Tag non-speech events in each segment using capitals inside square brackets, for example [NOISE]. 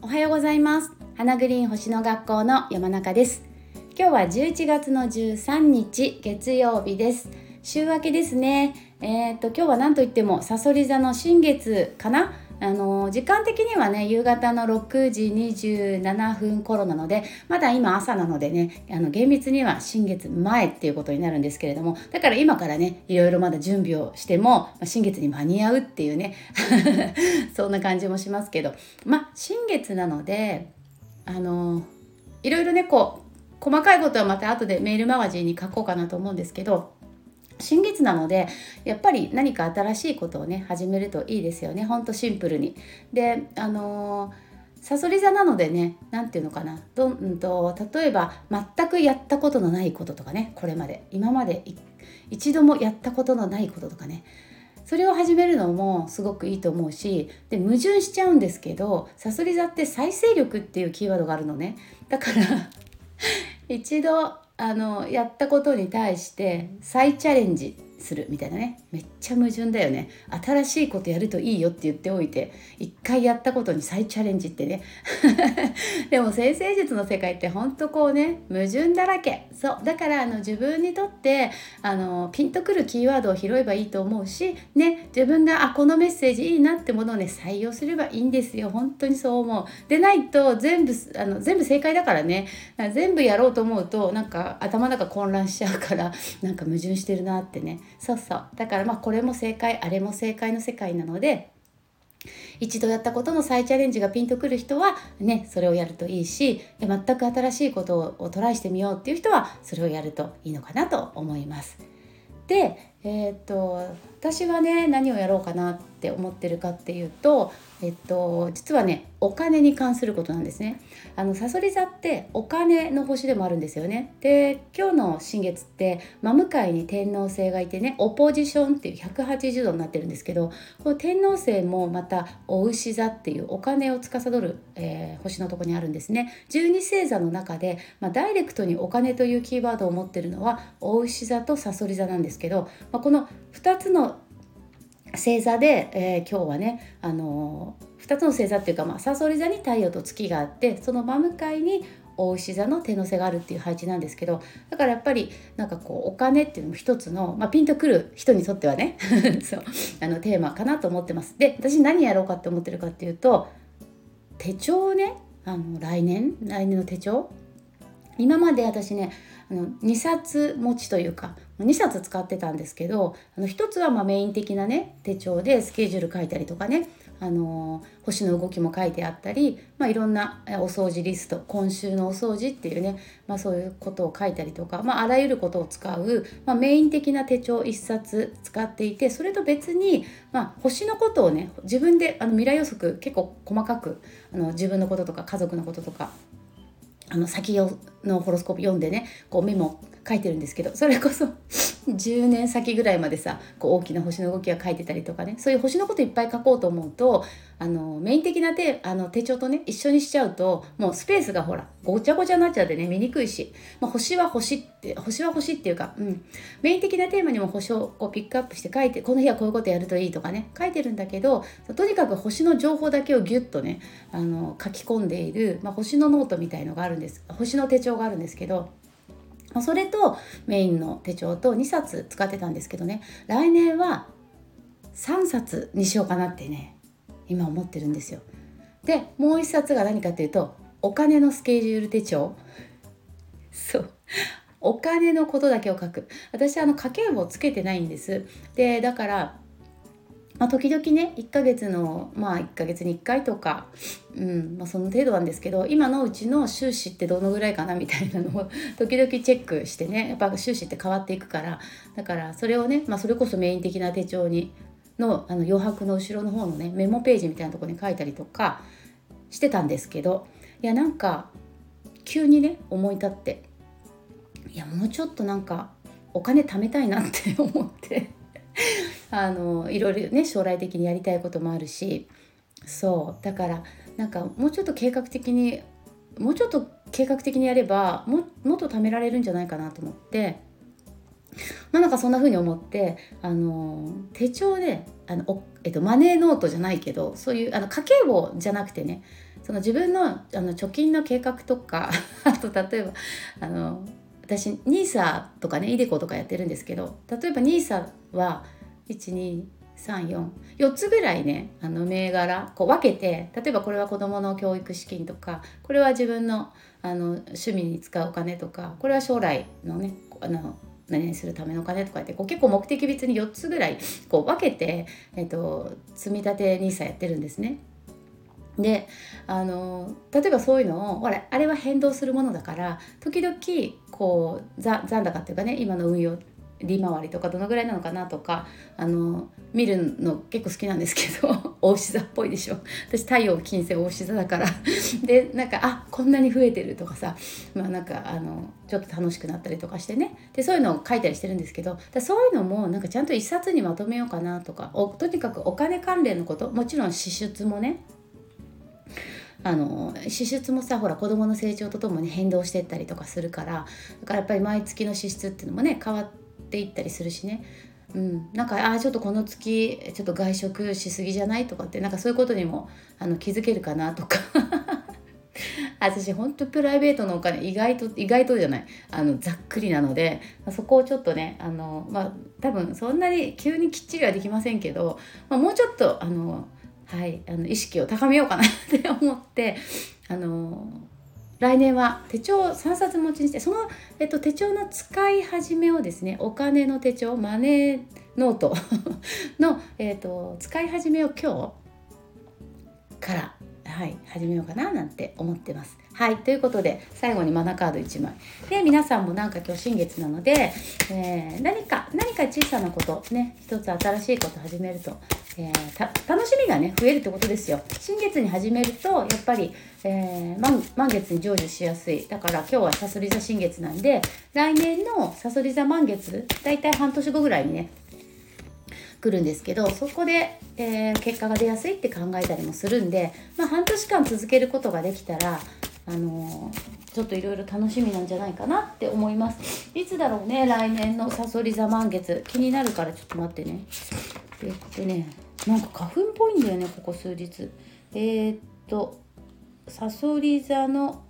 おはようございます。花グリーン星の学校の山中です。今日は11月の13日月曜日です。週明けですね。えー、っと今日は何といってもさそり座の新月かな？あの時間的にはね夕方の6時27分頃なのでまだ今朝なのでねあの厳密には新月前っていうことになるんですけれどもだから今からねいろいろまだ準備をしても、ま、新月に間に合うっていうね [LAUGHS] そんな感じもしますけどまあ新月なのであのいろいろねこう細かいことはまた後でメールマガジンに書こうかなと思うんですけど新月なのでやっぱり何か新しいことをね始めるといいですよね。ほんとシンプルに。であのさそり座なのでね何て言うのかな。ど、んと、例えば全くやったことのないこととかねこれまで。今まで一度もやったことのないこととかね。それを始めるのもすごくいいと思うしで矛盾しちゃうんですけどさそり座って再生力っていうキーワードがあるのね。だから [LAUGHS] 一度あのやったことに対して再チャレンジ。するみたいなね。めっちゃ矛盾だよね。新しいことやるといいよって言っておいて一回やったことに再チャレンジってね。[LAUGHS] でも先生術の世界ってほんとこうね矛盾だらけ。そうだからあの自分にとってあのピンとくるキーワードを拾えばいいと思うしね自分があこのメッセージいいなってものをね採用すればいいんですよ。本当にそう思う。でないと全部あの全部正解だからね。全部やろうと思うとなんか頭の中混乱しちゃうからなんか矛盾してるなってね。そうそうだからまあこれも正解あれも正解の世界なので一度やったことの再チャレンジがピンとくる人はねそれをやるといいし全く新しいことをトライしてみようっていう人はそれをやるといいのかなと思います。で、えー、っと私はね何をやろうかなって思ってるかっていうとえっと、実はねお金に関することなんですね。あのサソリ座ってお金の星でもあるんですよね。で今日の新月って真向かいに天王星がいてねオポジションっていう180度になってるんですけどこの天王星もまたお牛座っていうお金を司る、えー、星のとこにあるんですね。十二星座の中で、まあ、ダイレクトにお金というキーワードを持ってるのはお牛座とサソリ座なんですけど、まあ、この2つの星座で、えー、今日はね、あのー、2つの星座っていうか、まあ、サソリ座に太陽と月があってその真向かいに大牛座の手の瀬があるっていう配置なんですけどだからやっぱりなんかこうお金っていうのも一つの、まあ、ピンとくる人にとってはね [LAUGHS] そうあのテーマかなと思ってます。で私何やろうかって思ってるかっていうと手帳をねあの来年来年の手帳今まで私ねあの2冊持ちというか2冊使ってたんですけどあの1つはまメイン的なね手帳でスケジュール書いたりとかねあの星の動きも書いてあったり、まあ、いろんなお掃除リスト今週のお掃除っていうね、まあ、そういうことを書いたりとか、まあ、あらゆることを使う、まあ、メイン的な手帳1冊使っていてそれと別に、まあ、星のことをね自分であの未来予測結構細かくあの自分のこととか家族のこととかあの先のホロスコープ読んでねこうメモ書いてるんですけどそれこそ10年先ぐらいまでさこう大きな星の動きが書いてたりとかねそういう星のこといっぱい書こうと思うとあのメイン的な手あの手帳とね一緒にしちゃうともうスペースがほらごちゃごちゃになっちゃってね見にくいし、まあ、星は星って星は星っていうか、うん、メイン的なテーマにも星をこうピックアップして書いてこの日はこういうことやるといいとかね書いてるんだけどとにかく星の情報だけをギュッとねあの書き込んでいる、まあ、星のノートみたいのがあるんです星の手帳があるんですけどまそれとメインの手帳と2冊使ってたんですけどね。来年は3冊にしようかなってね今思ってるんですよ。でもう1冊が何かっていうとお金のスケジュール手帳。そう。お金のことだけを書く。私あの家計簿をつけてないんです。でだからまあ、時々ね1ヶ月のまあ1ヶ月に1回とか、うんまあ、その程度なんですけど今のうちの収支ってどのぐらいかなみたいなのを [LAUGHS] 時々チェックしてねやっぱ収支って変わっていくからだからそれをね、まあ、それこそメイン的な手帳にのあの余白の後ろの方のねメモページみたいなとこに書いたりとかしてたんですけどいやなんか急にね思い立っていやもうちょっとなんかお金貯めたいなって思ってあのいろいろね将来的にやりたいこともあるし。そう。だからなんかもうちょっと計画的にもうちょっと計画的にやればももっと貯められるんじゃないかなと思って。まあなんかそんな風に思ってあの手帳であのえっと、マネーノートじゃないけどそういうあの家計簿じゃなくてねその自分のあの貯金の計画とか [LAUGHS] あと例えばあの私 NISA とかね iDeCo とかやってるんですけど例えば NISA は12344つぐらいねあの銘柄こう分けて例えばこれは子どもの教育資金とかこれは自分のあの趣味に使うお金とかこれは将来のねあの何にするためのお金とかってこう結構目的別に4つぐらいこう分けて、えーと、積み立て NISA やってるんですね。であの例えばそういうのをほらあれは変動するものだから時々こう残高っていうかね今の運用利回りとかどのぐらいなのかなとかあの見るの結構好きなんですけど [LAUGHS] 大牛座っぽいでしょ。私太陽金星大牛座だから。でなんかあこんなに増えてるとかさまあなんかあのちょっと楽しくなったりとかしてね。でそういうのを書いたりしてるんですけどそういうのもなんかちゃんと一冊にまとめようかなとかおとにかくお金関連のこともちろん支出もね。あの支出もさほら子どもの成長とともに変動してったりとかするからだからやっぱり毎月の支出っていうのもね変わってっていったりするしね。うん、なんかあちょっとこの月ちょっと外食しすぎじゃないとかってなんかそういうことにもあの気づけるかなとか。[LAUGHS] 私ほんとプライベートのお金意外と意外とじゃない。あのざっくりなので、そこをちょっとねあの、まあ、多分そんなに急にきっちりはできませんけど、まあ、もうちょっとあの、はい、あの意識を高めようかなって思ってあの来年は手帳3冊持ちにしてその、えっと、手帳の使い始めをですねお金の手帳マネーノートの、えっと、使い始めを今日からはい、始めようかななんて思ってます。はい、ということで最後にマナカード1枚。で皆さんもなんか今日新月なので、えー、何か何か小さなことね一つ新しいこと始めると、えー、楽しみがね増えるってことですよ。新月に始めるとやっぱり、えー、満満月に成就しやすい。だから今日はさそり座新月なんで来年のさそり座満月だいたい半年後ぐらいにね来るんですけどそこで、えー、結果が出やすいって考えたりもするんで、まあ、半年間続けることができたら、あのー、ちょっといろいろ楽しみなんじゃないかなって思います。いつだろうね来年のさそり座満月。気になるからちょっと待ってね。えっとねなんか花粉っぽいんだよねここ数日。えー、っとさそり座の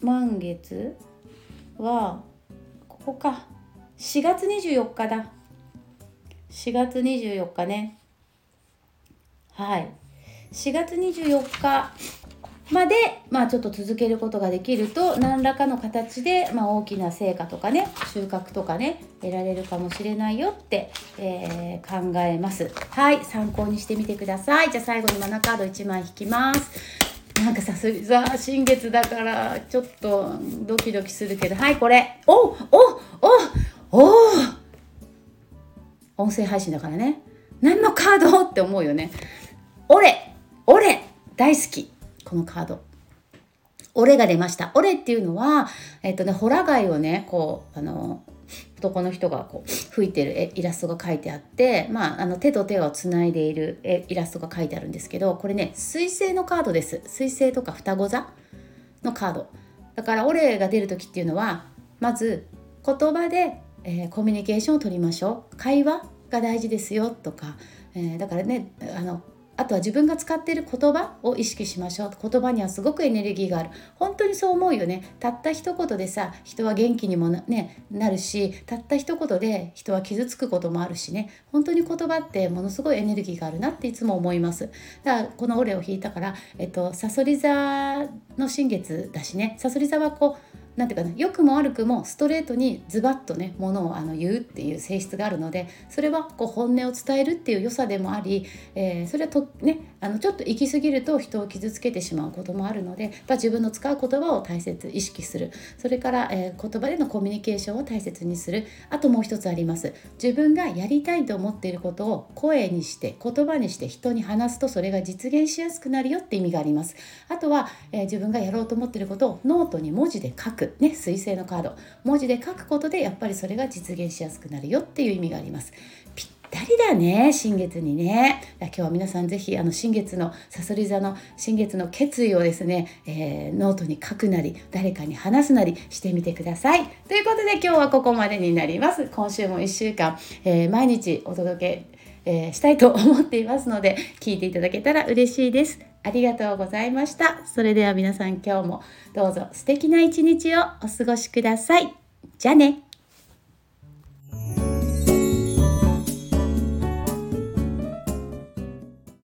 満月はここか。4月24日だ。4月24日ね。はい。4月24日まで、まあ、ちょっと続けることができると何らかの形で、まあ、大きな成果とかね収穫とかね得られるかもしれないよって、えー、考えます。はい。参考にしてみてください。じゃあ最後にマナカード1枚引きます。なんかさそれさ新月だからちょっとドキドキするけど。はいこれ。おおおおお音声配信だからね。何のカード？って思うよね。俺俺大好き。このカード。俺が出ました。俺っていうのはえっとねホラ貝をねこうあの男の人がこう吹いてるイラストが書いてあって、まあ、あの手と手をつないでいるイラストが書いてあるんですけどこれね水星のカードです。水星とか双子座のカード。だから「オレ」が出る時っていうのはまず言葉でえー、コミュニケーションを取りましょう。会話が大事ですよとか、えー、だからねあのあとは自分が使っている言葉を意識しましょう。言葉にはすごくエネルギーがある。本当にそう思うよね。たった一言でさ人は元気にもな,、ね、なるしたった一言で人は傷つくこともあるしね。本当に言葉ってものすごいエネルギーがあるなっていつも思います。だからこのオレを引いたからえっとさそり座の新月だしね。さそり座はこうなんていうかな良くも悪くもストレートにズバッとねものをあの言うっていう性質があるのでそれはこう本音を伝えるっていう良さでもあり、えー、それはと、ね、あのちょっと行き過ぎると人を傷つけてしまうこともあるので、まあ、自分の使う言葉を大切意識する。それから、えー、言葉でのコミュニケーションを大切にする。あともう一つあります。自分がやりたいと思っていることを声にして言葉にして人に話すとそれが実現しやすくなるよって意味があります。あとは、えー、自分がやろうと思っていることをノートに文字で書く。くね水星のカード。文字で書くことでやっぱりそれが実現しやすくなるよっていう意味があります。ぴったりだね新月にね。今日は皆さんぜひあの新月のさそり座の新月の決意をですね、えー、ノートに書くなり誰かに話すなりしてみてください。ということで今日はここまでになります。今週も1週間、えー、毎日お届け、えー、したいと思っていますので聞いていただけたら嬉しいです。ありがとうございました。それでは皆さん今日もどうぞ素敵な一日をお過ごしください。じゃあね。